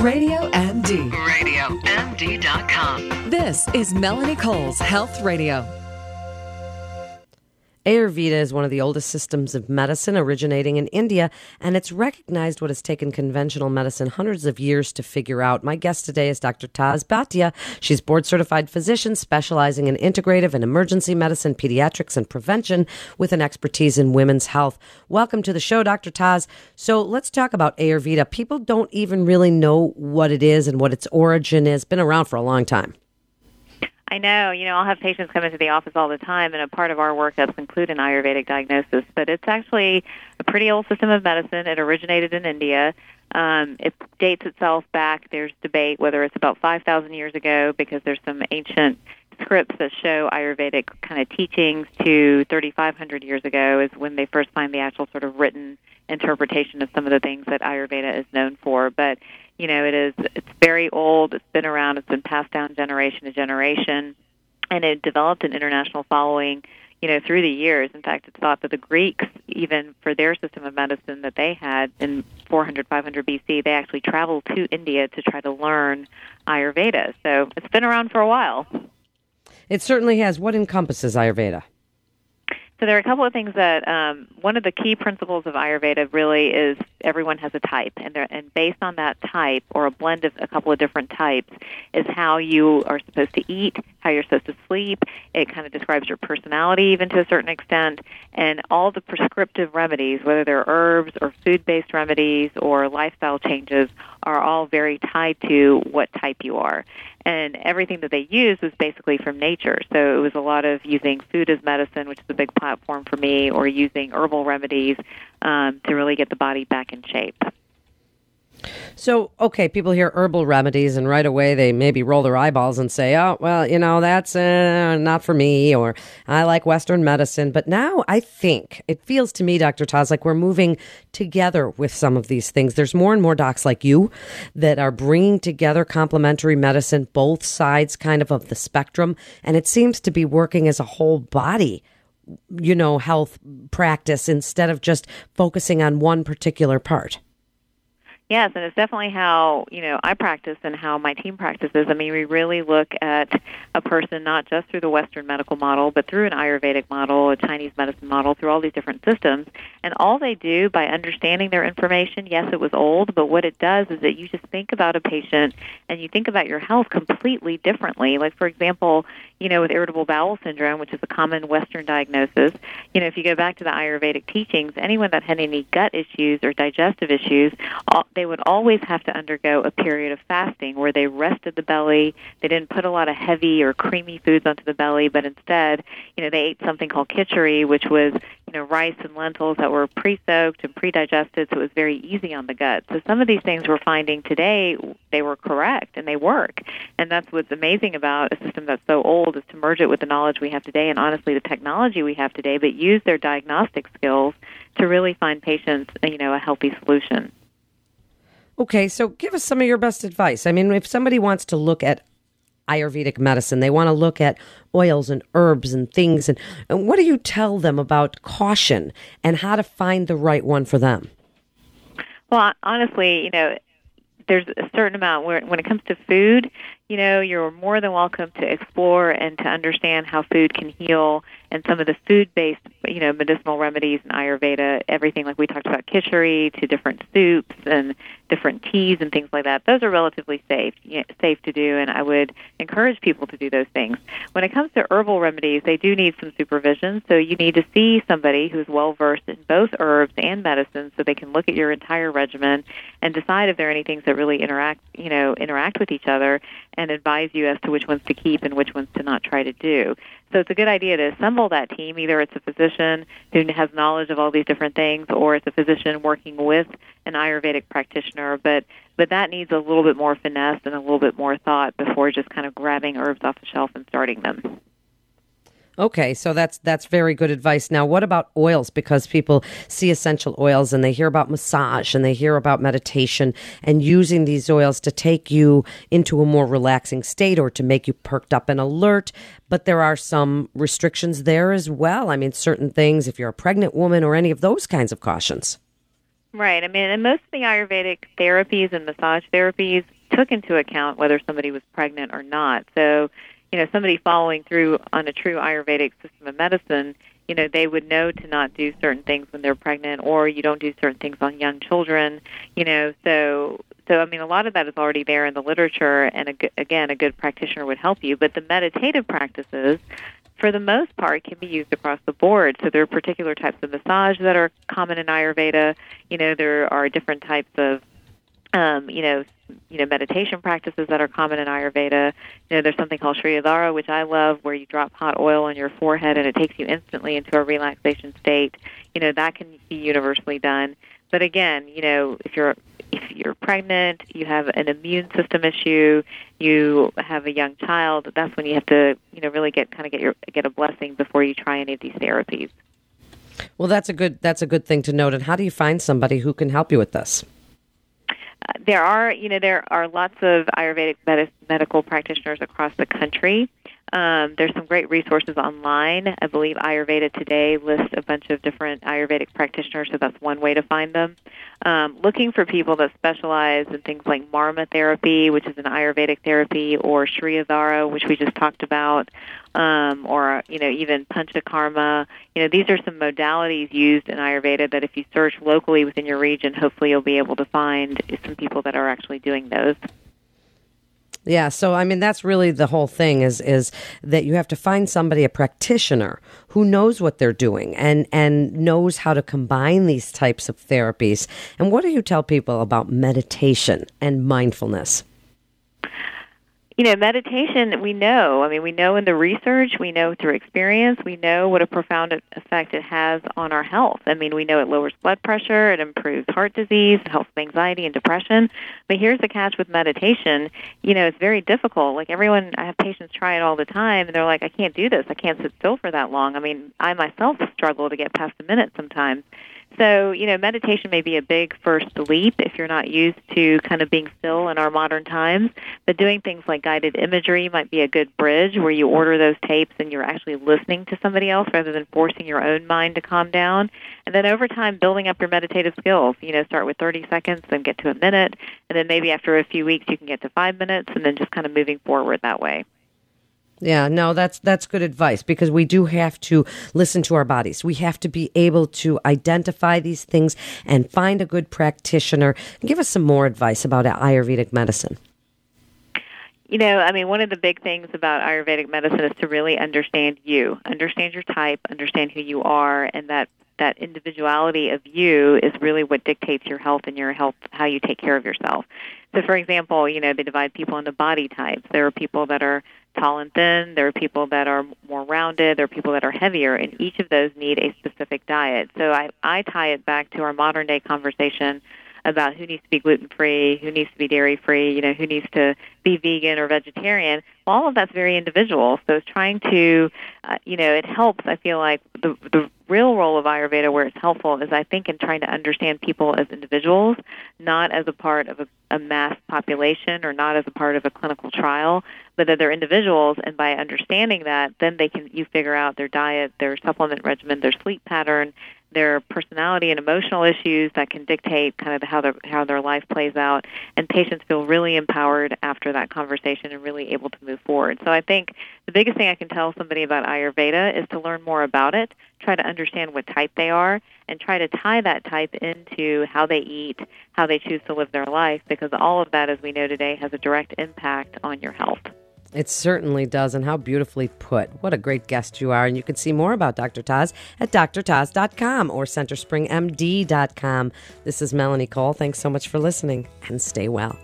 Radio MD. RadioMD.com. This is Melanie Cole's Health Radio. Ayurveda is one of the oldest systems of medicine originating in India, and it's recognized what has taken conventional medicine hundreds of years to figure out. My guest today is Dr. Taz Bhatia. She's board certified physician specializing in integrative and emergency medicine, pediatrics, and prevention with an expertise in women's health. Welcome to the show, Dr. Taz. So let's talk about Ayurveda. People don't even really know what it is and what its origin is. Been around for a long time. I know. You know, I'll have patients come into the office all the time, and a part of our workups include an Ayurvedic diagnosis. But it's actually a pretty old system of medicine. It originated in India. Um, it dates itself back. There's debate whether it's about 5,000 years ago because there's some ancient scripts that show Ayurvedic kind of teachings to 3,500 years ago is when they first find the actual sort of written interpretation of some of the things that Ayurveda is known for. But you know, it is it's very old. It's been around. It's been passed down generation to generation, and it developed an international following. You know, through the years. In fact, it's thought that the Greeks, even for their system of medicine that they had in 400, 500 BC, they actually traveled to India to try to learn Ayurveda. So it's been around for a while. It certainly has. What encompasses Ayurveda? So there are a couple of things that um, one of the key principles of Ayurveda really is everyone has a type, and and based on that type or a blend of a couple of different types is how you are supposed to eat, how you're supposed to sleep. It kind of describes your personality even to a certain extent, and all the prescriptive remedies, whether they're herbs or food-based remedies or lifestyle changes, are all very tied to what type you are and everything that they use was basically from nature. So it was a lot of using food as medicine, which is a big platform for me, or using herbal remedies um, to really get the body back in shape. So, okay, people hear herbal remedies and right away they maybe roll their eyeballs and say, oh, well, you know, that's uh, not for me, or I like Western medicine. But now I think it feels to me, Dr. Taz, like we're moving together with some of these things. There's more and more docs like you that are bringing together complementary medicine, both sides kind of of the spectrum, and it seems to be working as a whole body you know, health practice instead of just focusing on one particular part. Yes, and it's definitely how you know I practice and how my team practices. I mean, we really look at a person not just through the Western medical model, but through an Ayurvedic model, a Chinese medicine model, through all these different systems. And all they do by understanding their information, yes, it was old, but what it does is that you just think about a patient and you think about your health completely differently. Like for example, you know, with irritable bowel syndrome, which is a common Western diagnosis, you know, if you go back to the Ayurvedic teachings, anyone that had any gut issues or digestive issues, they would always have to undergo a period of fasting where they rested the belly. They didn't put a lot of heavy or creamy foods onto the belly, but instead, you know, they ate something called khichdi, which was, you know, rice and lentils that were pre-soaked and pre-digested, so it was very easy on the gut. So some of these things we're finding today, they were correct and they work. And that's what's amazing about a system that's so old is to merge it with the knowledge we have today and honestly the technology we have today, but use their diagnostic skills to really find patients, you know, a healthy solution. Okay, so give us some of your best advice. I mean, if somebody wants to look at Ayurvedic medicine, they want to look at oils and herbs and things, and, and what do you tell them about caution and how to find the right one for them? Well, honestly, you know, there's a certain amount where when it comes to food, you know, you're more than welcome to explore and to understand how food can heal and some of the food-based, you know, medicinal remedies in Ayurveda, everything like we talked about khichdi to different soups and different teas and things like that. Those are relatively safe, you know, safe to do, and I would encourage people to do those things. When it comes to herbal remedies, they do need some supervision, so you need to see somebody who's well versed in both herbs and medicine, so they can look at your entire regimen and decide if there are any things that really interact, you know, interact with each other, and advise you as to which ones to keep and which ones to not try to do. So it's a good idea to assemble that team. Either it's a physician who has knowledge of all these different things, or it's a physician working with an Ayurvedic practitioner. But but that needs a little bit more finesse and a little bit more thought before just kind of grabbing herbs off the shelf and starting them. Okay, so that's that's very good advice. Now, what about oils? Because people see essential oils and they hear about massage and they hear about meditation and using these oils to take you into a more relaxing state or to make you perked up and alert. But there are some restrictions there as well. I mean, certain things if you're a pregnant woman or any of those kinds of cautions. Right. I mean, and most of the Ayurvedic therapies and massage therapies took into account whether somebody was pregnant or not. So, you know, somebody following through on a true Ayurvedic system of medicine, you know, they would know to not do certain things when they're pregnant, or you don't do certain things on young children. You know, so so I mean, a lot of that is already there in the literature, and a, again, a good practitioner would help you. But the meditative practices for the most part, can be used across the board. So there are particular types of massage that are common in Ayurveda. You know, there are different types of, um, you know, you know, meditation practices that are common in Ayurveda. You know, there's something called Shirodhara, which I love, where you drop hot oil on your forehead and it takes you instantly into a relaxation state. You know, that can be universally done. But again, you know, if you're if you're pregnant, you have an immune system issue, you have a young child, that's when you have to, you know, really get kind of get your get a blessing before you try any of these therapies. Well, that's a good that's a good thing to note. And how do you find somebody who can help you with this? There are, you know, there are lots of Ayurvedic med- medical practitioners across the country. Um, there's some great resources online. I believe Ayurveda Today lists a bunch of different Ayurvedic practitioners, so that's one way to find them. Um, looking for people that specialize in things like Marma therapy, which is an Ayurvedic therapy, or Shirodhara, which we just talked about, um, or you know even Panchakarma. You know these are some modalities used in Ayurveda that if you search locally within your region, hopefully you'll be able to find some people that are actually doing those. Yeah, so I mean that's really the whole thing is is that you have to find somebody a practitioner who knows what they're doing and and knows how to combine these types of therapies. And what do you tell people about meditation and mindfulness? You know, meditation, we know. I mean, we know in the research, we know through experience, we know what a profound effect it has on our health. I mean, we know it lowers blood pressure, it improves heart disease, it helps anxiety and depression. But here's the catch with meditation. You know, it's very difficult. Like everyone, I have patients try it all the time, and they're like, I can't do this. I can't sit still for that long. I mean, I myself struggle to get past a minute sometimes. So, you know, meditation may be a big first leap if you're not used to kind of being still in our modern times. But doing things like guided imagery might be a good bridge where you order those tapes and you're actually listening to somebody else rather than forcing your own mind to calm down. And then over time, building up your meditative skills. You know, start with 30 seconds, then get to a minute, and then maybe after a few weeks, you can get to five minutes, and then just kind of moving forward that way. Yeah, no, that's that's good advice because we do have to listen to our bodies. We have to be able to identify these things and find a good practitioner. Give us some more advice about Ayurvedic medicine. You know, I mean, one of the big things about Ayurvedic medicine is to really understand you, understand your type, understand who you are, and that that individuality of you is really what dictates your health and your health, how you take care of yourself. So, for example, you know, they divide people into body types. There are people that are tall and thin. There are people that are more rounded. There are people that are heavier, and each of those need a specific diet. So I, I tie it back to our modern day conversation about who needs to be gluten free, who needs to be dairy free, you know, who needs to be vegan or vegetarian. All of that's very individual. So it's trying to, uh, you know, it helps. I feel like the the real role of Ayurveda, where it's helpful, is I think in trying to understand people as individuals, not as a part of a, a mass population or not as a part of a clinical trial, but that they're individuals. And by understanding that, then they can you figure out their diet, their supplement regimen, their sleep pattern, their personality and emotional issues that can dictate kind of how their how their life plays out and patients feel really empowered after that conversation and really able to move forward. So I think the biggest thing I can tell somebody about Ayurveda is to learn more about it, try to understand what type they are and try to tie that type into how they eat, how they choose to live their life because all of that as we know today has a direct impact on your health. It certainly does, and how beautifully put. What a great guest you are. And you can see more about Dr. Taz at drtaz.com or centerspringmd.com. This is Melanie Cole. Thanks so much for listening, and stay well.